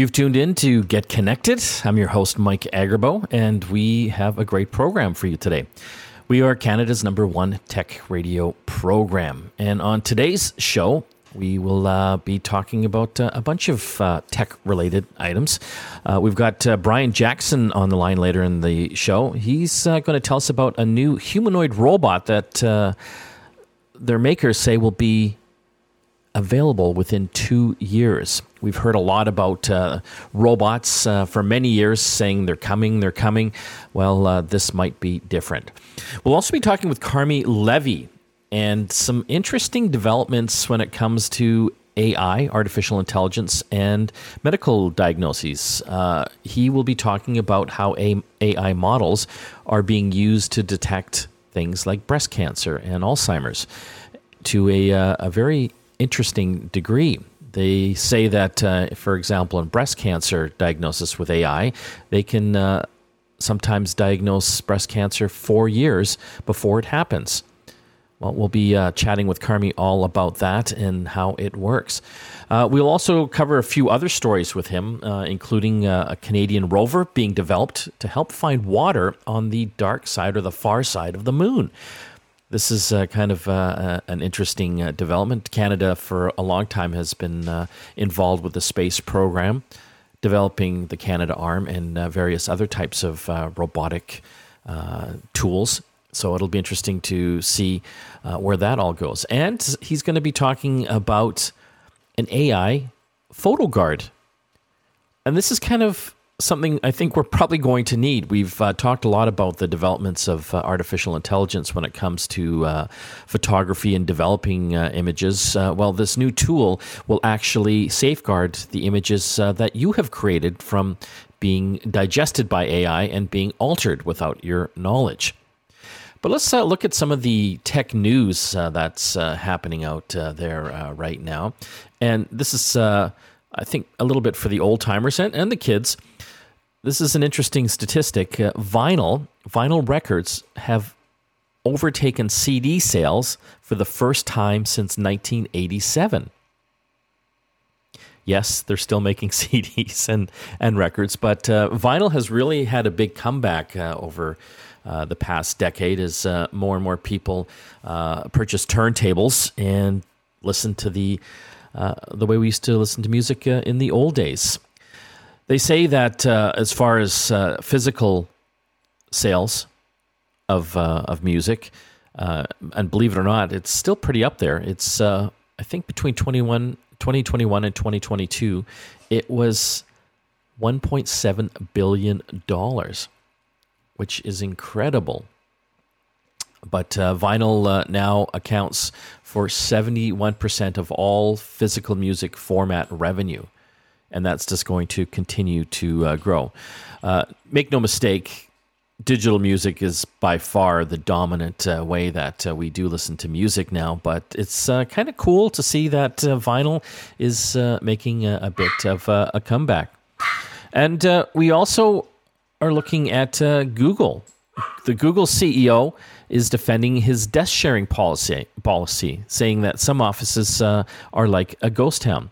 You've tuned in to Get Connected. I'm your host, Mike Agerbo, and we have a great program for you today. We are Canada's number one tech radio program. And on today's show, we will uh, be talking about uh, a bunch of uh, tech related items. Uh, we've got uh, Brian Jackson on the line later in the show. He's uh, going to tell us about a new humanoid robot that their makers say will be available within two years. We've heard a lot about uh, robots uh, for many years saying they're coming, they're coming. Well, uh, this might be different. We'll also be talking with Carmi Levy and some interesting developments when it comes to AI, artificial intelligence, and medical diagnoses. Uh, he will be talking about how AI models are being used to detect things like breast cancer and Alzheimer's to a, uh, a very interesting degree. They say that, uh, for example, in breast cancer diagnosis with AI, they can uh, sometimes diagnose breast cancer four years before it happens. Well, we'll be uh, chatting with Carmi all about that and how it works. Uh, we'll also cover a few other stories with him, uh, including uh, a Canadian rover being developed to help find water on the dark side or the far side of the moon. This is uh, kind of uh, uh, an interesting uh, development. Canada, for a long time, has been uh, involved with the space program, developing the Canadarm and uh, various other types of robotic tools. So it'll be interesting to see where that all goes. And he's going to be talking about an AI photo guard. And this is kind of something I think we're probably going to need. We've uh, talked a lot about the developments of uh, artificial intelligence when it comes to uh, photography and developing uh, images. Uh, well, this new tool will actually safeguard the images uh, that you have created from being digested by AI and being altered without your knowledge. But let's look at some of the tech news that's happening out there right now. And this is, I think, a little bit for the old timers and, and the kids. This is an interesting statistic. Uh, vinyl vinyl records have overtaken CD sales for the first time since 1987. Yes, they're still making CDs and, and records, but uh, vinyl has really had a big comeback uh, over uh, the past decade as uh, more and more people uh, purchase turntables and listen to the the way we used to listen to music in the old days. They say that uh, as far as uh, physical sales of uh, of music, uh, and believe it or not, it's still pretty up there. It's uh, I think between 21, 2021 and 2022, it was 1.7 billion dollars, which is incredible. But uh, vinyl now accounts for 71% of all physical music format revenue and that's just going to continue to uh, grow. Uh, make no mistake, digital music is by far the dominant uh, way that uh, we do listen to music now, but it's uh, kind of cool to see that uh, vinyl is making a, a, bit of a comeback. And we also are looking at Google. The Google CEO is defending his desk sharing policy, policy saying that some offices are like a ghost town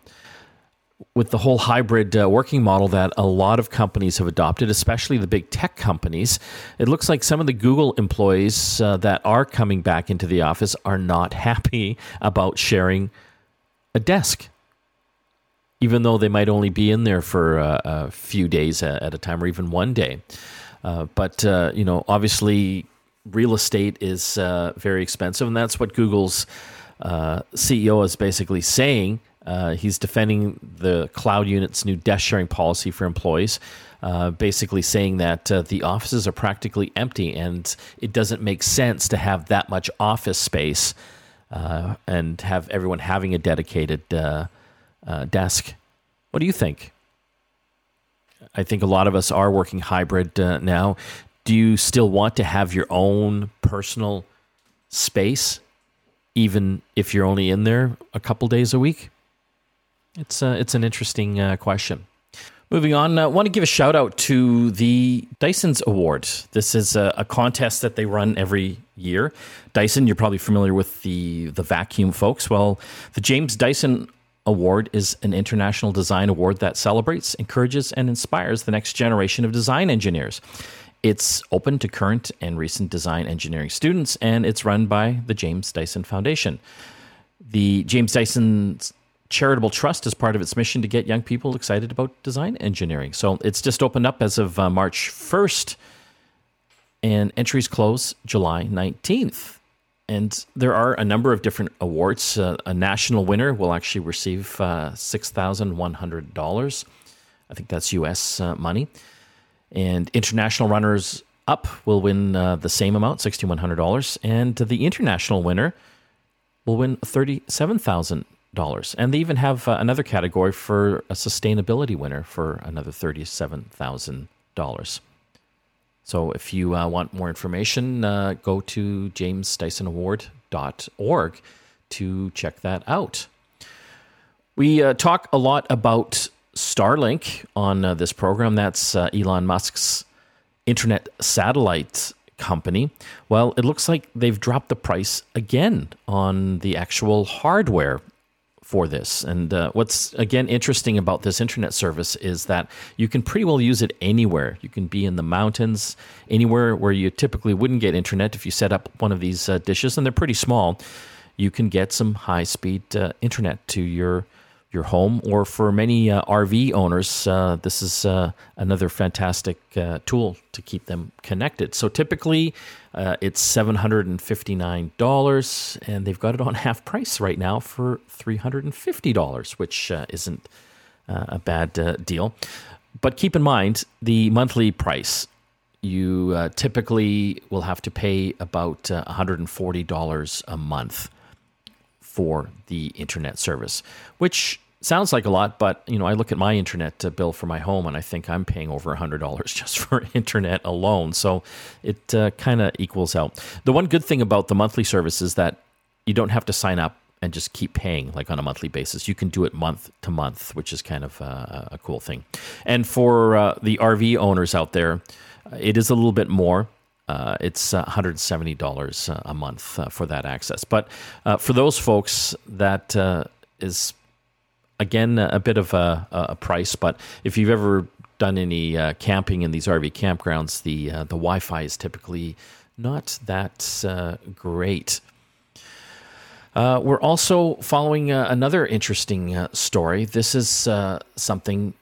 with the whole hybrid uh, working model that a lot of companies have adopted, especially the big tech companies, it looks like some of the Google employees uh, that are coming back into the office are not happy about sharing a desk, even though they might only be in there for uh, a few days at a time or even one day. Uh, but, uh, you know, obviously, real estate is uh, very expensive, and that's what Google's CEO is basically saying uh, he's defending the cloud unit's new desk sharing policy for employees, uh, basically saying that uh, the offices are practically empty and it doesn't make sense to have that much office space uh, and have everyone having a dedicated uh, uh, desk. What do you think? I think a lot of us are working hybrid now. Do you still want to have your own personal space, even if you're only in there a couple days a week? It's uh, it's an interesting uh, question. Moving on, I uh, want to give a shout out to the Dyson's Award. This is a, a, contest that they run every year. Dyson, you're probably familiar with the the vacuum folks. Well, the James Dyson Award is an international design award that celebrates, encourages, and inspires the next generation of design engineers. It's open to current and recent design engineering students, and it's run by the James Dyson Foundation. The James Dyson Charitable Trust is part of its mission to get young people excited about design engineering. So it's just opened up as of uh, March 1st, and entries close July 19th. And there are a number of different awards. Uh, a national winner will actually receive uh, $6,100. I think that's US uh, money. And international runners up will win uh, the same amount, $6,100. And the international winner will win $37,000. And they even have uh, another category for a sustainability winner for another $37,000. So if you uh, want more information, uh, go to jamesdysonaward.org to check that out. We uh, talk a lot about Starlink on uh, this program. That's uh, Elon Musk's internet satellite company. Well, it looks like they've dropped the price again on the actual hardware for this. And uh, what's again interesting about this internet service is that you can pretty well use it anywhere. You can be in the mountains, anywhere where you typically wouldn't get internet if you set up one of these uh, dishes, and they're pretty small. You can get some high speed uh, internet to your your home, or for many uh, RV owners, uh, this is uh, another fantastic tool to keep them connected. So typically, uh, it's seven hundred and they've got it on half price right now for three hundred and fifty dollars, which uh, isn't a bad deal. But keep in mind the monthly price. You typically will have to pay about one hundred and forty dollars a month for the internet service, which sounds like a lot, but you know, I look at my internet uh, bill for my home and I think I'm paying over hundred dollars just for internet alone. So it uh, kind of equals out. The one good thing about the monthly service is that you don't have to sign up and just keep paying like on a monthly basis. You can do it month to month, which is kind of uh, a cool thing. And for uh, the RV owners out there, it is a little bit more. Uh, it's $170 uh, a month uh, for that access. But uh, for those folks, that uh, is again a bit of a, a, price. But if you've ever done any uh, camping in these RV campgrounds, the uh, the Wi-Fi is typically not that uh, great. Uh, we're also following another interesting story. This is something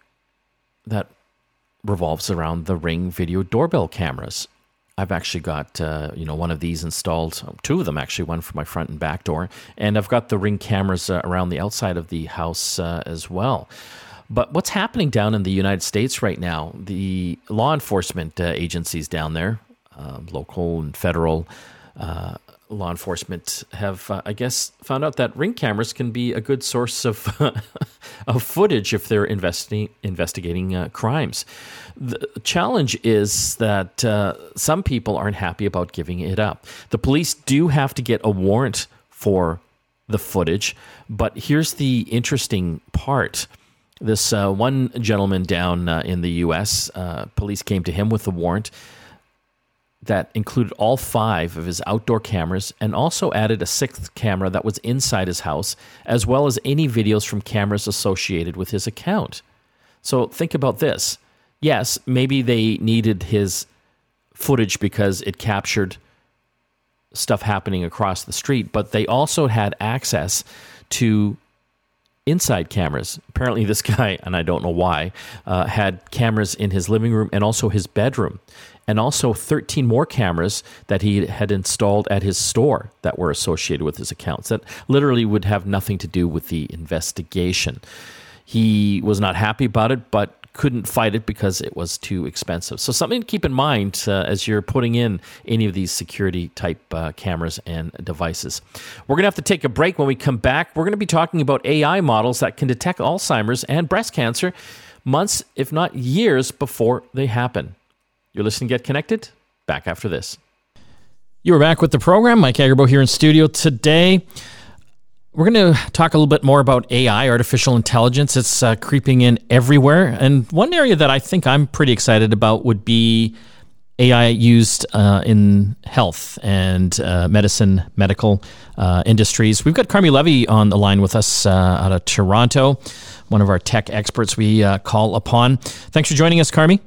that revolves around the Ring video doorbell cameras. I've actually got uh, you know one of these installed, two of them actually, one for my front and back door, and I've got the ring cameras uh, around the outside of the house uh, as well. But what's happening down in the United States right now? The law enforcement uh, agencies down there, uh, local and federal, uh, law enforcement have, uh, I guess, found out that ring cameras can be a good source of of footage if they're investigating investigating uh, crimes. The challenge is that uh, some people aren't happy about giving it up. The police do have to get a warrant for the footage, but here's the interesting part. This uh, one gentleman down uh, in the U.S., uh, police came to him with a warrant that included all five of his outdoor cameras and also added a sixth camera that was inside his house, as well as any videos from cameras associated with his account. So think about this. Yes, maybe they needed his footage because it captured stuff happening across the street, but they also had access to inside cameras. Apparently, this guy, and I don't know why, uh, had cameras in his living room and also his bedroom and also 13 more cameras that he had installed at his store that were associated with his accounts that literally would have nothing to do with the investigation. He was not happy about it, but couldn't fight it because it was too expensive. So, something to keep in mind uh, as you're putting in any of these security type uh, cameras and devices. We're going to have to take a break. When we come back, we're going to be talking about AI models that can detect Alzheimer's and breast cancer months, if not years, before they happen. You're listening Get Connected. Back after this. You are back with the program. Mike Agerbo here in studio today. We're going to talk a little bit more about AI, artificial intelligence. It's uh, creeping in everywhere. And one area that I think I'm pretty excited about would be AI used uh, in health and uh, medicine, medical uh, industries. We've got Carmi Levy on the line with us uh, out of Toronto, one of our tech experts we uh, call upon. Thanks for joining us, Carmi.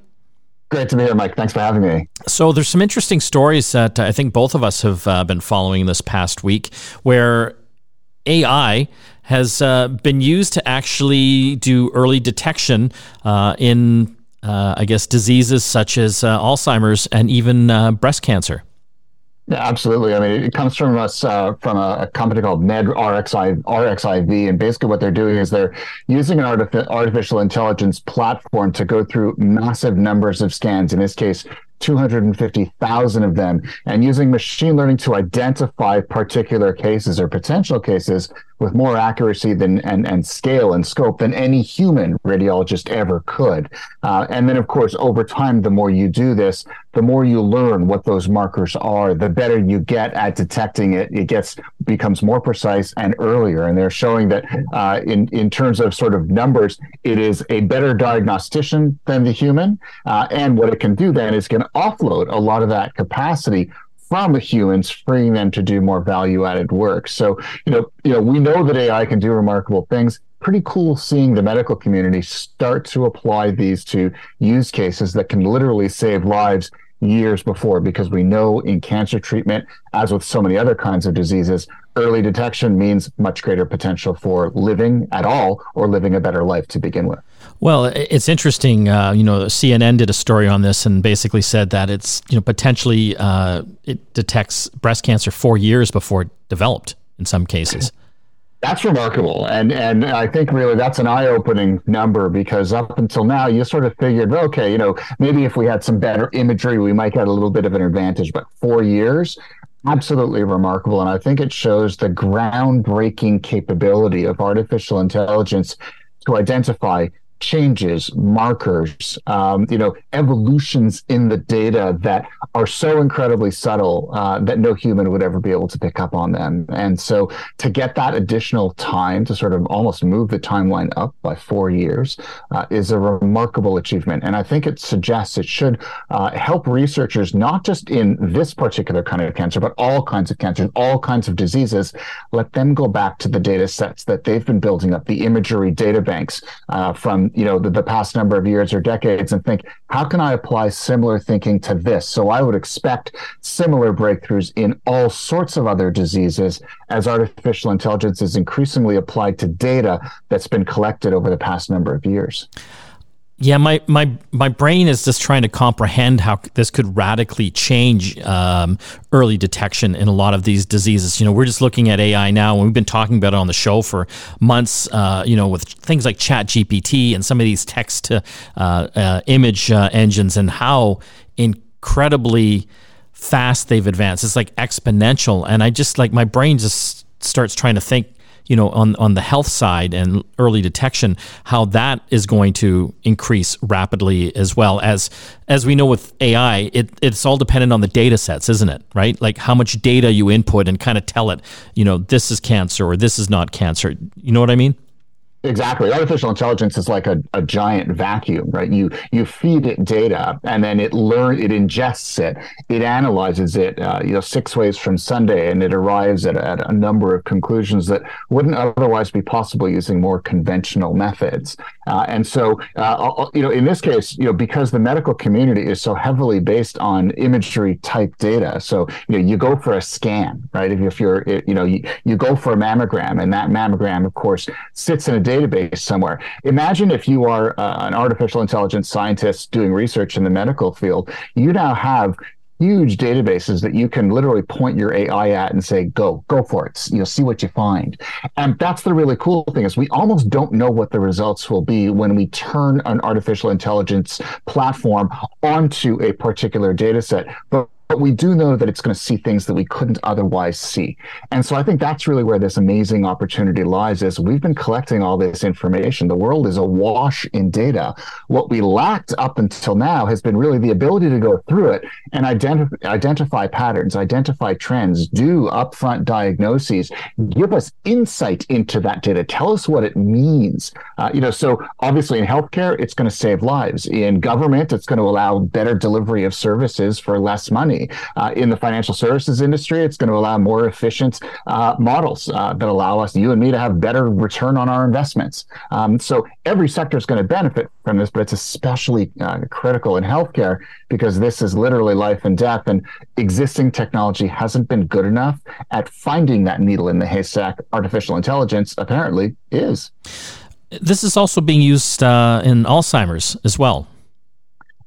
Great to be here, Mike. Thanks for having me. So, there's some interesting stories that I think both of us have uh, been following this past week where AI has been used to actually do early detection in uh, I guess, diseases such as uh, Alzheimer's and even uh, breast cancer. Yeah, absolutely. I mean, it comes from us uh, from a, a, company called Med RXI, RXIV, and basically what they're doing is they're using an artific- artificial intelligence platform to go through massive numbers of scans. In this case, 250,000 of them, and using machine learning to identify particular cases or potential cases with more accuracy than and, and scale and scope than any human radiologist ever could. Uh, and then, of course, over time, the more you do this, the more you learn what those markers are, the better you get at detecting it. It gets becomes more precise and earlier. And they're showing that uh, in in terms of sort of numbers, it is a better diagnostician than the human. Uh, and what it can do then is can offload a lot of that capacity from humans, freeing them to do more value-added work. So, you know, you know, we know that AI can do remarkable things. Pretty cool seeing the medical community start to apply these to use cases that can literally save lives years before because we know in cancer treatment, as with so many other kinds of diseases, early detection means much greater potential for living at all or living a better life to begin with. Well, it's interesting. Uh, you know, CNN did a story on this and basically said that it's you know potentially uh, it detects breast cancer four years before it developed in some cases. That's remarkable, and and I think really that's an eye-opening number because up until now you sort of figured, okay, you know, maybe if we had some better imagery, we might get a little bit of an advantage. But four years, absolutely remarkable, and I think it shows the groundbreaking capability of artificial intelligence to identify changes, markers, um, you know, evolutions in the data that are so incredibly subtle uh, that no human would ever be able to pick up on them. And so to get that additional time to sort of almost move the timeline up by four years uh, is a remarkable achievement. And I think it suggests it should uh, help researchers, not just in this particular kind of cancer, but all kinds of cancers, all kinds of diseases, let them go back to the data sets that they've been building up, the imagery data banks uh, you know the, the past number of years or decades and think how can i apply similar thinking to this? So i would expect similar breakthroughs in all sorts of other diseases as artificial intelligence is increasingly applied to data that's been collected over the past number of years yeah, my, my my brain is just trying to comprehend how this could radically change um, early detection in a lot of these diseases. You know, we're just looking at AI now, and we've been talking about it on the show for months. Uh, you know, with things like Chat GPT and some of these text to uh, uh, image uh, engines, and how incredibly fast they've advanced. It's like exponential, and I just like my brain just starts trying to think you know, on, on the health side and early detection, how that is going to increase rapidly as well as as we know with AI, it, it's all dependent on the data sets, isn't it? Right? Like how much data you input and kind of tell it, you know, this is cancer or this is not cancer. You know what I mean? Exactly. Artificial intelligence is like a, a giant vacuum, right? You you feed it data and then it learn it ingests it, it analyzes it, uh, you know, six ways from Sunday, and it arrives at, at a number of conclusions that wouldn't otherwise be possible using more conventional methods. Uh, and so, uh, you know, in this case, you know, because the medical community is so heavily based on imagery type data, so you know, you go for a scan, right? If, if you're, you know, you, you go for a mammogram, and that mammogram, of course, sits in a database somewhere. Imagine if you are uh, an artificial intelligence scientist doing research in the medical field, you now have huge databases that you can literally point your AI at and say, go, go for it. You know, see what you find. And that's the really cool thing is we almost don't know what the results will be when we turn an artificial intelligence platform onto a particular data set. But but we do know that it's going to see things that we couldn't otherwise see. And so I think that's really where this amazing opportunity lies is we've been collecting all this information. The world is awash in data. What we lacked up until now has been really the ability to go through it and identify identify patterns, identify trends, do upfront diagnoses, give us insight into that data, tell us what it means. Uh, you know, so obviously in healthcare, it's going to save lives. In government, it's going to allow better delivery of services for less money. Uh, in the financial services industry, it's going to allow more efficient uh, models uh, that allow us, you and me, to have better return on our investments. Um, so every sector is going to benefit from this, but it's especially uh, critical in healthcare because this is literally life and death. And existing technology hasn't been good enough at finding that needle in the haystack. Artificial intelligence apparently is. This is also being used uh, in Alzheimer's as well.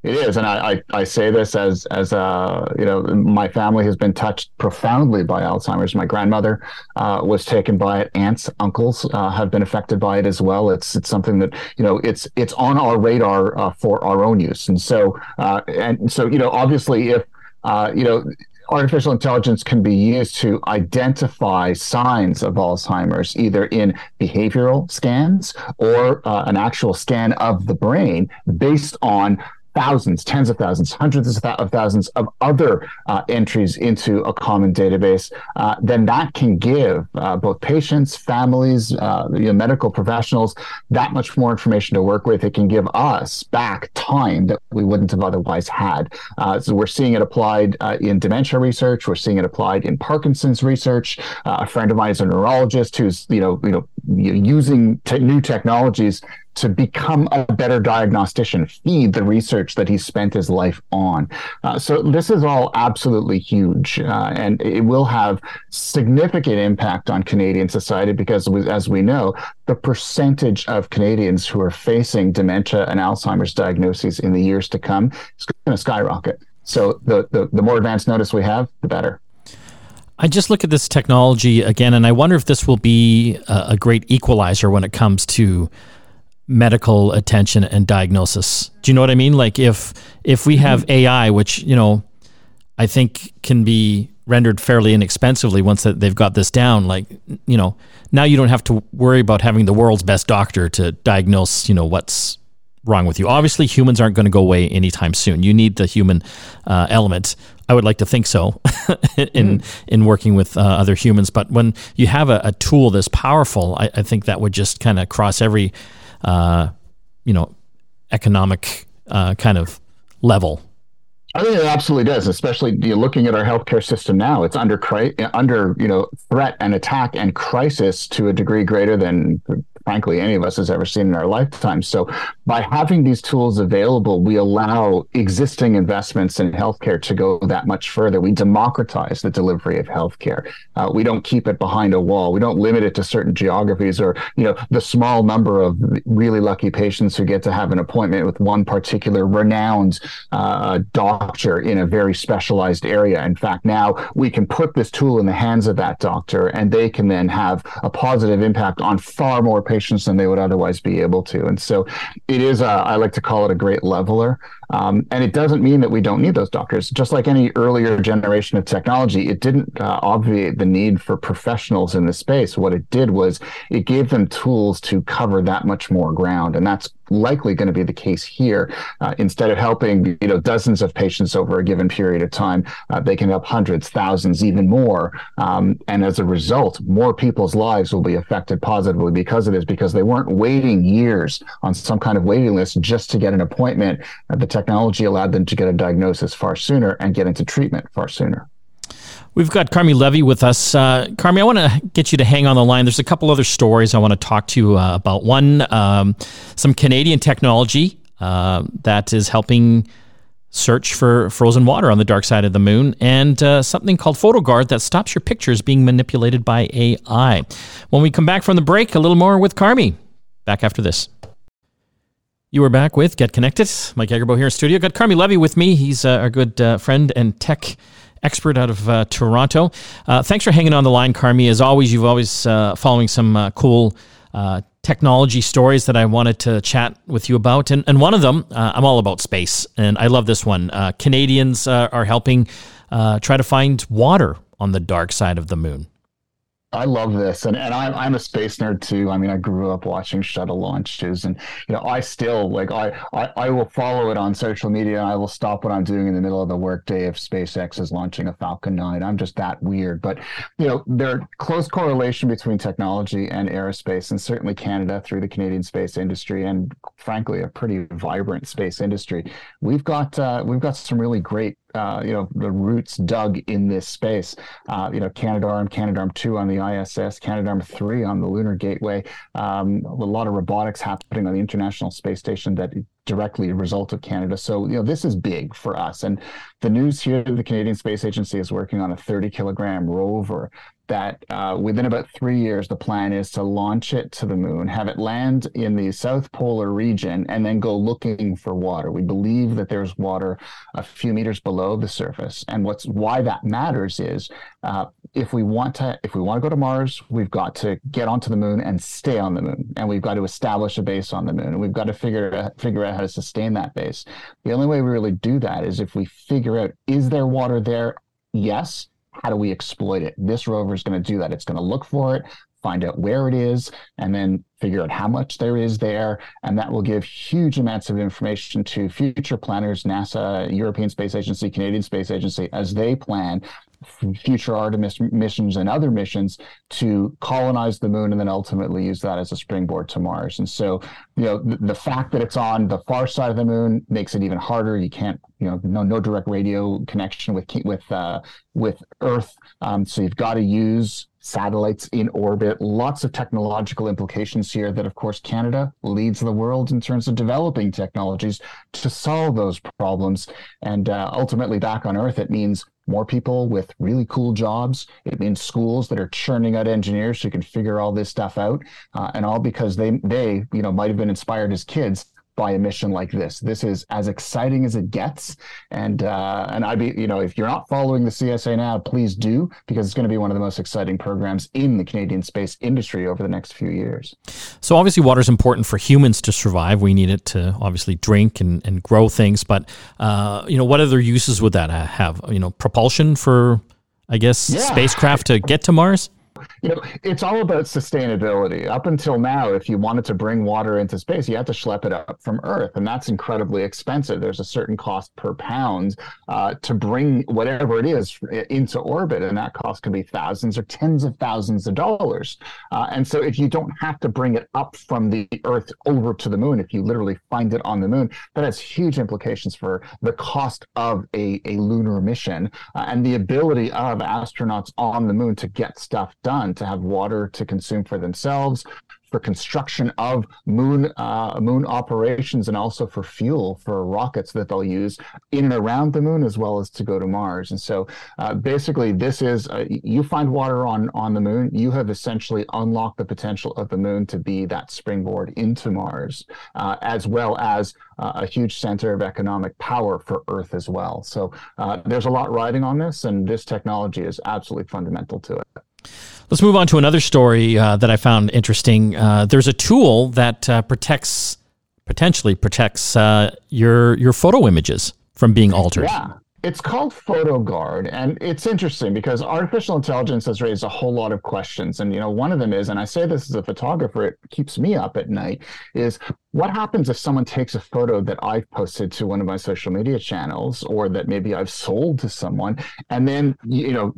It is, and I, I, I, say this as as uh, you know, my family has been touched profoundly by Alzheimer's. My grandmother uh, was taken by it. Aunts, uncles uh, have been affected by it as well. It's it's something that you know it's it's on our radar uh, for our own use, and so uh, and so you know, obviously, if uh, you know, artificial intelligence can be used to identify signs of Alzheimer's, either in behavioral scans or uh, an actual scan of the brain based on thousands, tens of thousands, hundreds of thousands of other uh, entries into a common database, uh, then that can give uh, both patients, families, uh, you know, medical professionals that much more information to work with. It can give us back time that we wouldn't have otherwise had. Uh, so we're seeing it applied uh, in dementia research. We're seeing it applied in Parkinson's research. a friend of mine is a neurologist who's you know you know using te- new technologies to become a better diagnostician, feed the research that he spent his life on. Uh, so this is all absolutely huge, uh, and it will have significant impact on Canadian society because, as we know, the percentage of Canadians who are facing dementia and Alzheimer's diagnoses in the years to come is going to skyrocket. So the, the, the more advanced notice we have, the better. I just look at this technology again, and I wonder if this will be a, a great equalizer when it comes to medical attention and diagnosis. Do you know what I mean? Like if if we have mm-hmm. AI, which you know, I think can be rendered fairly inexpensively once that they've got this down. Like you know, now you don't have to worry about having the world's best doctor to diagnose you know what's wrong with you. Obviously, humans aren't going to go away anytime soon. You need the human uh, element. I would like to think so in mm. in working with uh, other humans. But when you have a, a tool this powerful, I, I think that would just kind of cross every uh, you know, economic uh, kind of level. I think it absolutely does, especially looking at our healthcare system now. It's under under you know threat and attack and crisis to a degree greater than frankly any of us has ever seen in our lifetime. So by having these tools available, we allow existing investments in healthcare to go that much further. We democratize the delivery of healthcare. Uh, we don't keep it behind a wall. We don't limit it to certain geographies or you know the small number of really lucky patients who get to have an appointment with one particular renowned uh, doctor in a very specialized area. In fact, now we can put this tool in the hands of that doctor, and they can then have a positive impact on far more patients than they would otherwise be able to. And so it is, a, I like to call it a great leveler. Um, and it doesn't mean that we don't need those doctors. Just like any earlier generation of technology, it didn't uh, obviate the need for professionals in the space. What it did was it gave them tools to cover that much more ground. And that's likely going to be the case here. Uh, instead of helping you know dozens of patients over a given period of time, uh, they can help hundreds, thousands, even more. Um, and as a result, more people's lives will be affected positively because of this, because they weren't waiting years on some kind of waiting list just to get an appointment. Uh, the technology allowed them to get a diagnosis far sooner and get into treatment far sooner. We've got Carmi Levy with us. Uh, Carmi, I want to get you to hang on the line. There's a couple other stories I want to talk to you uh, about. One, um, some Canadian technology uh, that is helping search for frozen water on the dark side of the moon, and uh, something called PhotoGuard that stops your pictures being manipulated by AI. When we come back from the break, a little more with Carmi. Back after this. You are back with Get Connected. Mike Agerbo here in studio. Got Carmi Levy with me. He's uh, our good uh, friend and tech expert out of uh, Toronto. Uh, thanks for hanging on the line, Carmi. As always, you've always uh, following some uh, cool technology stories that I wanted to chat with you about. And, and one of them, I'm all about space. And I love this one. Canadians are helping try to find water on the dark side of the moon. I love this, and and I'm I'm a space nerd too. I mean, I grew up watching shuttle launches, and you know, I still like I I, I will follow it on social media. I will stop what I'm doing in the middle of the workday if SpaceX is launching a Falcon 9. I'm just that weird, but you know, there's close correlation between technology and aerospace, and certainly Canada through the Canadian space industry, and frankly, a pretty vibrant space industry. We've got uh, we've got some really great uh, you know the roots dug in this space. Uh, you know, Canadarm, Canadarm two on the ISS, Canadarm three on the Lunar Gateway. Um, a lot of robotics happening on the International Space Station that directly a result of Canada. So you know this is big for us. And the news here: the Canadian Space Agency is working on a 30 kilogram rover that uh, within about three years, the plan is to launch it to the moon, have it land in the South Polar region, and then go looking for water. We believe that there's water a few meters below the surface, and what's why that matters is uh, if we want to if we want to go to Mars, we've got to get onto the moon and stay on the moon, and we've got to establish a base on the moon, we've got to figure out, figure out how to sustain that base. The only way we really do that is if we figure out is there water there. Yes, how do we exploit it? This rover is going to do that. It's going to look for it, find out where it is, and then figure out how much there is there. And that will give huge amounts of information to future planners, NASA, European Space Agency, Canadian Space Agency, as they plan future Artemis missions and other missions to colonize the moon and then ultimately use that as a springboard to Mars. And so, you know, the, the, fact that it's on the far side of the moon makes it even harder. You can't, you know, no no direct radio connection with with uh, with Earth. Um, so you've got to use satellites in orbit, lots of technological implications here that, of course, Canada leads the world in terms of developing technologies to solve those problems. And uh, ultimately, back on Earth, it means more people with really cool jobs. It means schools that are churning out engineers who can figure all this stuff out, uh, and all because they they you know might have been inspired as kids by a mission like this. This is as exciting as it gets, and uh, and I'd be you know if you're not following the CSA now, please do because it's going to be one of the most exciting programs in the Canadian space industry over the next few years. So obviously, water is important for humans to survive. We need it to obviously drink and, and grow things, but uh, you know what other uses would that have? You know, propulsion for I guess yeah. spacecraft to get to Mars you know, it's all about sustainability. Up until now, if you wanted to bring water into space, you had to schlep it up from Earth, and that's incredibly expensive. There's a certain cost per pound uh, to bring whatever it is into orbit, and that cost can be thousands or tens of thousands of dollars. Uh, and so, if you don't have to bring it up from the Earth over to the moon, if you literally find it on the moon, that has huge implications for the cost of a, a lunar mission uh, and the ability of astronauts on the moon to get stuff done to have water to consume for themselves, for construction of moon uh, moon operations, and also for fuel for rockets that they'll use in and around the moon, as well as to go to Mars. And so, uh, basically, this is uh, you find water on on the moon, you have essentially unlocked the potential of the moon to be that springboard into Mars, uh, as well as uh, a huge center of economic power for Earth as well. So, uh, there's a lot riding on this, and this technology is absolutely fundamental to it. Let's move on to another story uh, that I found interesting. Uh, there's a tool that uh, protects, potentially protects uh, your your photo images from being altered. Yeah. It's called PhotoGuard, and it's interesting because artificial intelligence has raised a whole lot of questions. And you know, one of them is, and I say this as a photographer, it keeps me up at night, is what happens if someone takes a photo that I've posted to one of my social media channels or that maybe I've sold to someone and then you know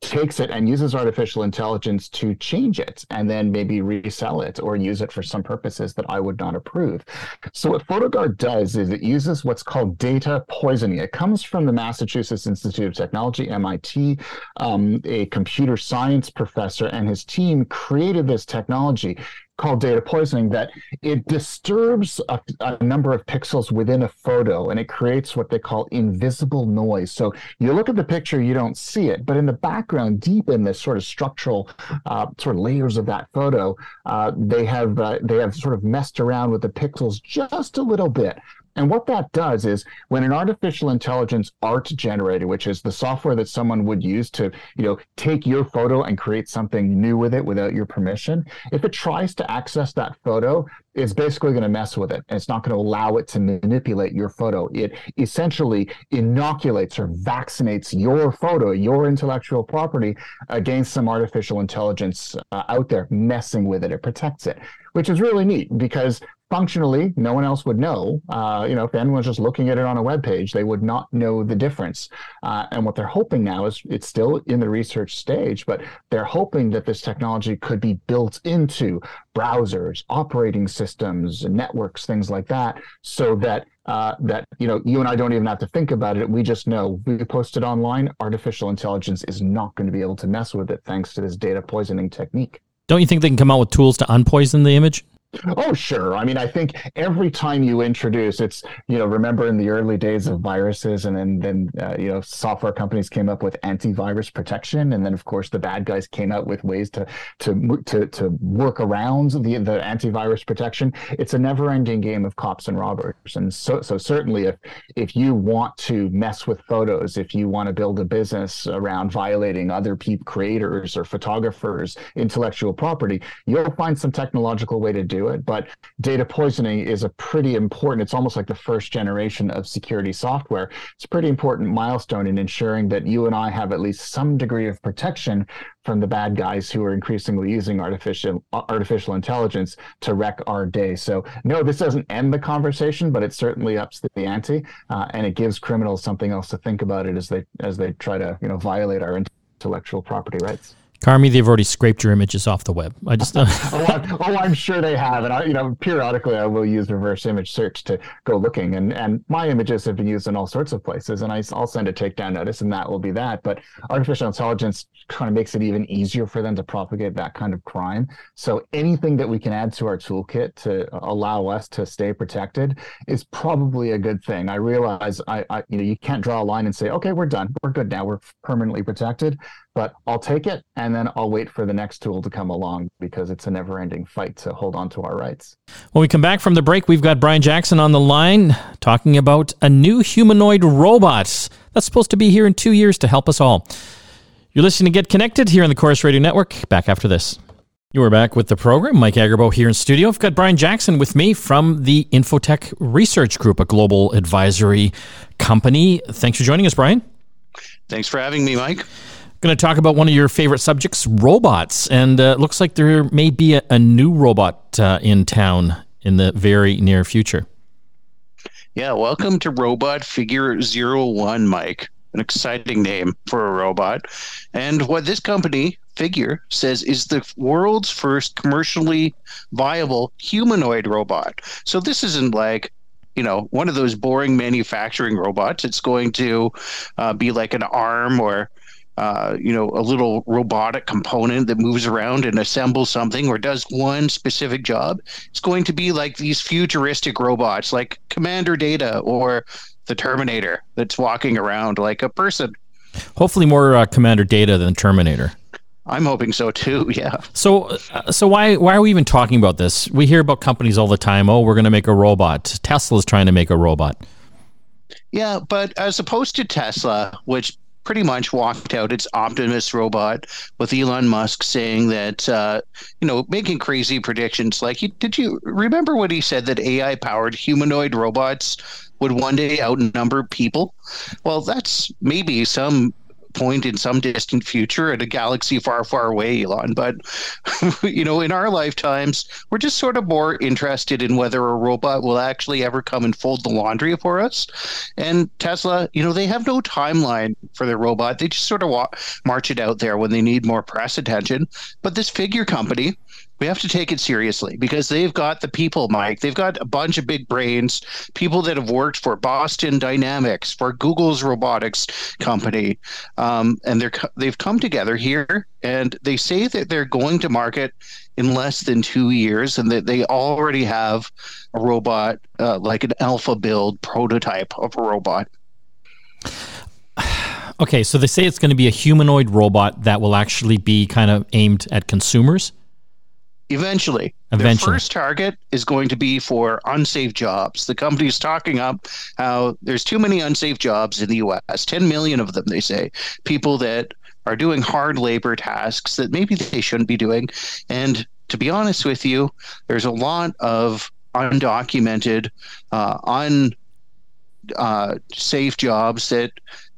takes it and uses artificial intelligence to change it and then maybe resell it or use it for some purposes that I would not approve. So what PhotoGuard does is it uses what's called data poisoning. It comes from the Massachusetts Institute of Technology, MIT. Um, a computer science professor and his team created this technology called data poisoning that it disturbs a, a, number of pixels within a photo and it creates what they call invisible noise. So you look at the picture, you don't see it, but in the background, deep in this sort of structural uh, sort of layers of that photo, uh, they have uh, they have sort of messed around with the pixels just a little bit And what that does is when an artificial intelligence art generator, which is the software that someone would use to, you know, take your photo and create something new with it without your permission, if it tries to access that photo, it's basically going to mess with it. And it's not going to allow it to manipulate your photo. It essentially inoculates or vaccinates your photo, your intellectual property against some artificial intelligence uh, out there messing with it. It protects it, which is really neat because functionally no one else would know uh, you know if anyone's just looking at it on a web page they would not know the difference uh, and what they're hoping now is it's still in the research stage but they're hoping that this technology could be built into browsers operating systems networks things like that so that uh, that you know you and I don't even have to think about it. We just know we post it online. Artificial intelligence is not going to be able to mess with it thanks to this data poisoning technique. Don't you think they can come out with tools to unpoison the image? Oh, sure. I mean, I think every time you introduce, it's you know, remember in the early days of viruses, and then then uh, you know, software companies came up with antivirus protection, and then of course the bad guys came out with ways to to to to work around the the antivirus protection. It's a never-ending game of cops and robbers, and so so certainly if if you want to mess with photos, if you want to build a business around violating other people, creators or photographers' intellectual property, you'll find some technological way to do do it. But data poisoning is a pretty important, it's almost like the first generation of security software. It's a pretty important milestone in ensuring that you and I have at least some degree of protection from the bad guys who are increasingly using artificial artificial intelligence to wreck our day. So no, this doesn't end the conversation, but it certainly ups the ante, uh, and it gives criminals something else to think about it as they as they try to you know violate our intellectual property rights. Carmi, they've already scraped your images off the web. I just oh, I'm, oh, I'm sure they have, and I, you know, periodically I will use reverse image search to go looking, and and my images have been used in all sorts of places, and I, will send a takedown notice, and that will be that. But artificial intelligence kind of makes it even easier for them to propagate that kind of crime. So anything that we can add to our toolkit to uh, allow us to stay protected is probably a good thing. I realize I, I you know, you can't draw a line and say, okay, we're done, we're good now, we're permanently protected but I'll take it and then I'll wait for the next tool to come along because it's a never ending fight to hold on to our rights. When we come back from the break, we've got Brian Jackson on the line talking about a new humanoid robot that's supposed to be here in two years to help us all. You're listening to Get Connected here on the Corus Radio Network. Back after this. You are back with the program. Mike Agerbo here in studio. I've got Brian Jackson with me from the Infotech Research Group, a global advisory company. Thanks for joining us, Brian. Thanks for having me, Mike. Going to talk about one of your favorite subjects, robots. And uh, looks like there may be a, a new robot uh, in town in the very near future. Yeah, welcome to Robot Figure Zero One, Mike. An exciting name for a robot. And what this company, Figure, says is the world's first commercially viable humanoid robot. So this isn't like you know one of those boring manufacturing robots it's going to uh, be like an arm or uh, you know, a little robotic component that moves around and assembles something or does one specific job. It's going to be like these futuristic robots, like Commander Data or the Terminator, that's walking around like a person. Hopefully, more uh, Commander Data than Terminator. I'm hoping so too. Yeah. So, uh, so why why are we even talking about this? We hear about companies all the time. Oh, we're going to make a robot. Tesla's trying to make a robot. Yeah, but as opposed to Tesla, which pretty much walked out its Optimus robot with Elon Musk saying that, uh, you know, making crazy predictions. Like, did you remember what he said that AI powered humanoid robots would one day outnumber people? Well, that's maybe some point in some distant future at a galaxy far, far away, Elon. But, you know, in our lifetimes, we're just sort of more interested in whether a robot will actually ever come and fold the laundry for us. And Tesla, you know, they have no timeline for their robot. They just sort of wa- march it out there when they need more press attention. But this figure company, we have to take it seriously because they've got the people, Mike. They've got a bunch of big brains, people that have worked for Boston Dynamics, for Google's robotics company, um, and they're they've come together here, and they say that they're going to market in less than two years, and that they already have a robot, uh, like an alpha build prototype of a robot. Okay, so they say it's going to be a humanoid robot that will actually be kind of aimed at consumers. Eventually. Eventually. Their first target is going to be for unsafe jobs. The company is talking up how there's too many unsafe jobs in the US, 10 million of them, they say. People that are doing hard labor tasks that maybe they shouldn't be doing. And to be honest with you, there's a lot of undocumented, uh, unsafe uh, jobs that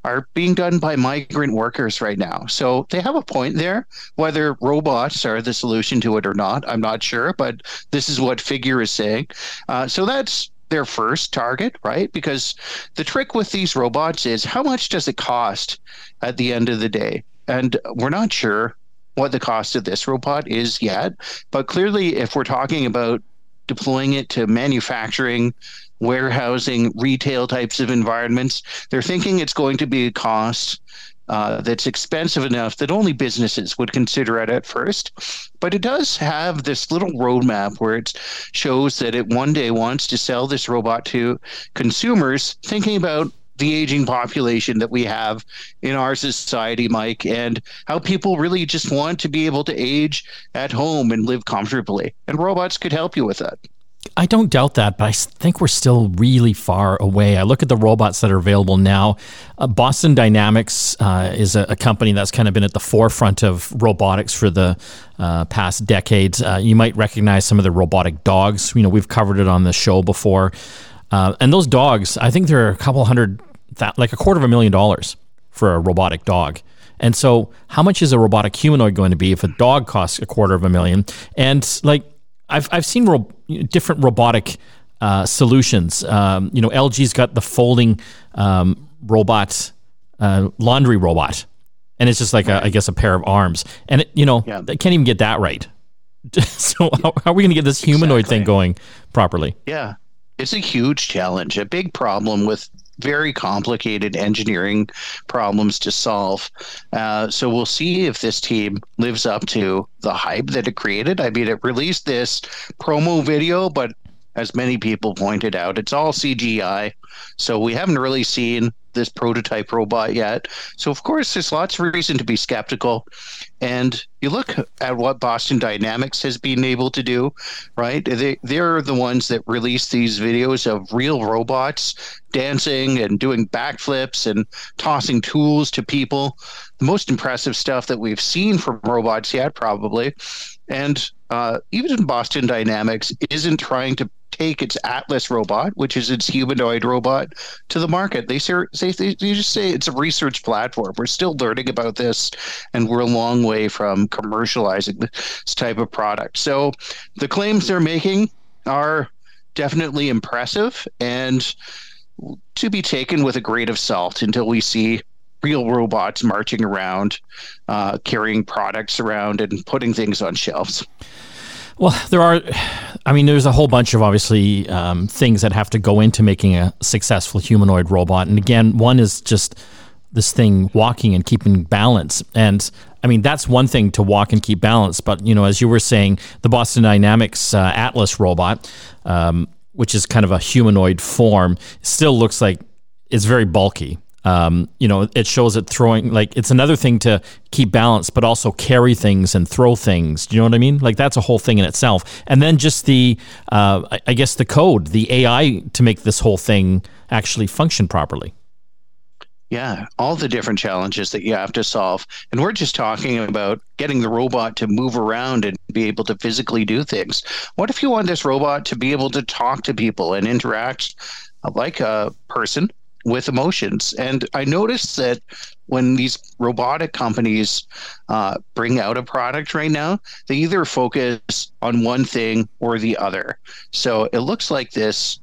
are being done by migrant workers right now. So they have a point there. Whether robots are the solution to it or not, I'm not sure, but this is what Figure is saying. Uh, so that's their first target, right? Because the trick with these robots is how much does it cost at the end of the day? And we're not sure what the cost of this robot is yet. But clearly, if we're talking about deploying it to manufacturing, warehousing, retail types of environments, they're thinking it's going to be a cost uh, that's expensive enough that only businesses would consider it at first. But it does have this little roadmap where it shows that it one day wants to sell this robot to consumers, thinking about the aging population that we have in our society, Mike, and how people really just want to be able to age at home and live comfortably. And robots could help you with that. I don't doubt that, but I think we're still really far away. I look at the robots that are available now. Uh, Boston Dynamics uh, is a, a, company that's kind of been at the forefront of robotics for the uh, past decades. Uh, you might recognize some of the robotic dogs. You know, we've covered it on the show before. Uh, and those dogs, I think there are a couple hundred that like a quarter of a million dollars for a robotic dog. And so, how much is a robotic humanoid going to be if a dog costs a quarter of a million? And like, I've I've seen ro- different robotic uh, solutions. Um, you know, LG's got the folding um, robot, uh, laundry robot, and it's just like a, I guess a pair of arms. And it, you know, yeah. they can't even get that right. so how, how, are we going to get this humanoid exactly. thing going properly? Yeah, it's a huge challenge, a big problem with very complicated engineering problems to solve. Uh, so we'll see if this team lives up to the hype that it created. I mean, it released this promo video, but as many people pointed out, it's all CGI. So we haven't really seen this prototype robot yet. So of course, there's lots of reason to be skeptical. And you look at what Boston Dynamics has been able to do, right? They they're the ones that release these videos of real robots dancing and doing backflips and tossing tools to people. The most impressive stuff that we've seen from robots yet, probably. And uh, even Boston Dynamics isn't trying to take its Atlas robot, which is its humanoid robot, to the market. They say they, they just say it's a research platform. We're still learning about this, and we're a long way from commercializing this type of product. So the claims they're making are definitely impressive and to be taken with a grain of salt until we see real robots marching around, uh, carrying products around, and putting things on shelves. Well, there are, I mean, there's a whole bunch of obviously um, things that have to go into making a successful humanoid robot. And again, one is just this thing walking and keeping balance. And I mean, that's one thing to walk and keep balance. But, you know, as you were saying, the Boston Dynamics uh, Atlas robot, um, which is kind of a humanoid form, still looks like it's very bulky um, you know, it shows it throwing like it's another thing to keep balance, but also carry things and throw things. Do you know what I mean? Like that's a whole thing in itself. And then just the, uh, I guess the code, the AI to make this whole thing actually function properly. Yeah, all the different challenges that you have to solve. And we're just talking about getting the robot to move around and be able to physically do things. What if you want this robot to be able to talk to people and interact like a person with emotions. And I noticed that when these robotic companies uh, bring out a product right now, they either focus on one thing or the other. So it looks like this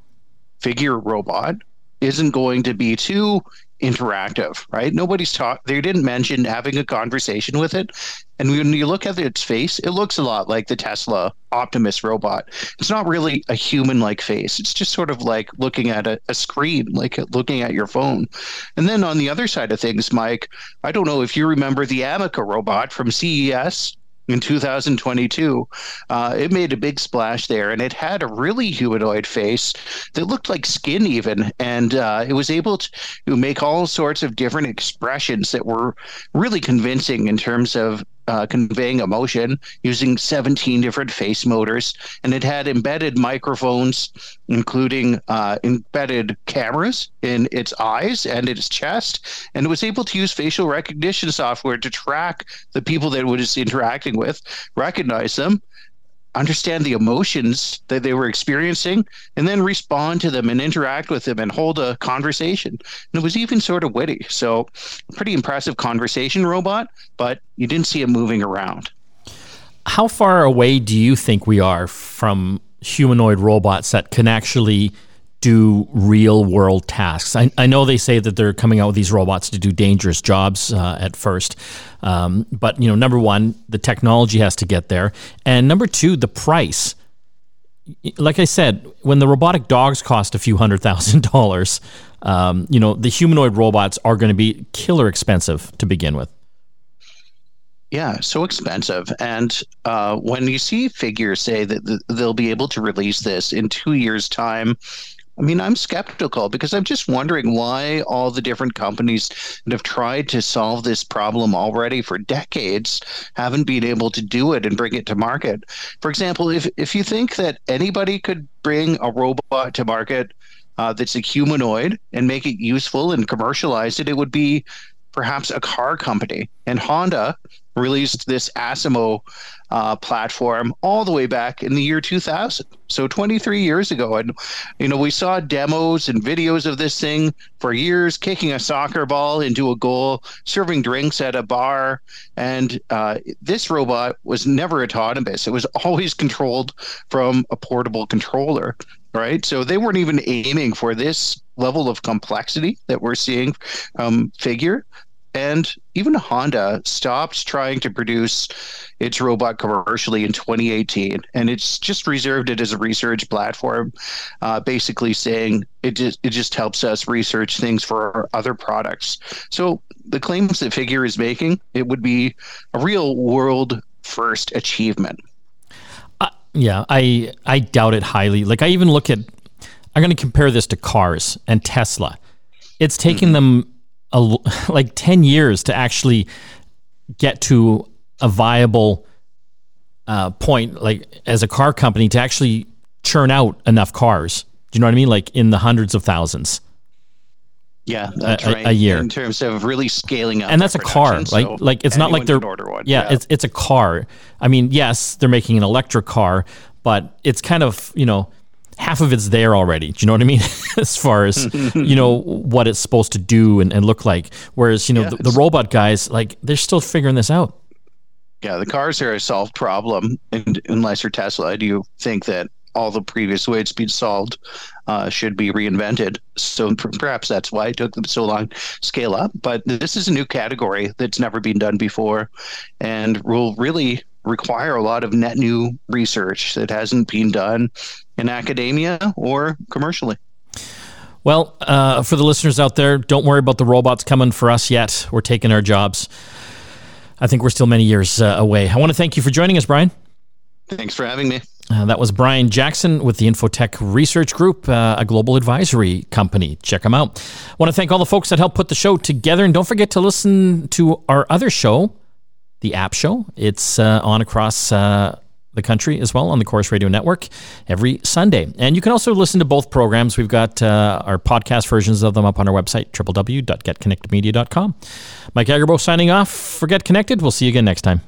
figure robot isn't going to be too interactive, right? Nobody's taught, they didn't mention having a conversation with it. And when you look at its face, it looks a lot like the Tesla Optimus robot. It's not really a human like face. It's just sort of like looking at a, a, screen, like looking at your phone. And then on the other side of things, Mike, I don't know if you remember the Ameca robot from CES in 2022. Uh, it made a big splash there, and it had a really humanoid face that looked like skin, even, and uh, it was able to make all sorts of different expressions that were really convincing in terms of uh, conveying emotion using 17 different face motors, and it had embedded microphones, including uh, embedded cameras in its eyes and its chest, and it was able to use facial recognition software to track the people that it was interacting with, recognize them, understand the emotions that they were experiencing and then respond to them and interact with them and hold a conversation. And it was even sort of witty. So, pretty impressive conversation robot, but you didn't see it moving around. How far away do you think we are from humanoid robots that can actually do real world tasks. I, I, know they say that they're coming out with these robots to do dangerous jobs uh, at first, um, but you know, number one, the technology has to get there, and number two, the price. Like I said, when the robotic dogs cost a few hundred thousand dollars, um, you know, the humanoid robots are going to be killer expensive to begin with. Yeah, so expensive. And uh, when you see figures say that they'll be able to release this in two years' time, I mean, I'm skeptical because I'm just wondering why all the different companies that have tried to solve this problem already for decades haven't been able to do it and bring it to market. For example, if if you think that anybody could bring a robot to market uh, that's a humanoid and make it useful and commercialize it, it would be perhaps a car company. And Honda released this ASIMO uh, platform all the way back in the year 2000. So 23 years ago. And, you know, we saw demos and videos of this thing for years, kicking a soccer ball into a goal, serving drinks at a bar. And uh, this robot was never autonomous, it was always controlled from a portable controller. Right. So they weren't even aiming for this level of complexity that we're seeing um, figure. And even Honda stopped trying to produce its robot commercially in 2018, and it's just reserved it as a research platform, uh, basically saying it just it just helps us research things for other products. So the claims that Figure is making, it would be a real world first achievement. Uh, yeah, I I doubt it highly. Like I even look at, I'm going to compare this to cars and Tesla. It's taking mm-hmm. them a, like 10 years to actually get to a viable uh, point, like as a car company, to actually churn out enough cars. Do you know what I mean? Like in the hundreds of thousands. Yeah, that's a, right. A year in terms of really scaling up, and that's a car. Like, so like it's not like they're order one. Yeah, yeah, it's it's a car. I mean, yes, they're making an electric car, but it's kind of you know half of it's there already. Do you know what I mean? as far as you know what it's supposed to do and, and look like. Whereas you know yeah, the, the, robot guys, like they're still figuring this out. Yeah, the cars are a solved problem, and unless you're Tesla, do you think that all the previous ways been solved uh, should be reinvented? So perhaps that's why it took them so long to scale up. But this is a new category that's never been done before, and will really require a lot of net new research that hasn't been done in academia or commercially. Well, uh, for the listeners out there, don't worry about the robots coming for us yet. We're taking our jobs. I think we're still many years uh, away. I want to thank you for joining us, Brian. Thanks for having me. Uh, that was Brian Jackson with the Infotech Research Group, uh, a global advisory company. Check them out. I want to thank all the folks that helped put the show together. And don't forget to listen to our other show, The App Show. It's uh, on across uh, the country as well on the Corus Radio Network every Sunday. And you can also listen to both programs. We've got uh, our podcast versions of them up on our website, www.getconnectedmedia.com. Mike Agerbo signing off for Get Connected. We'll see you again next time.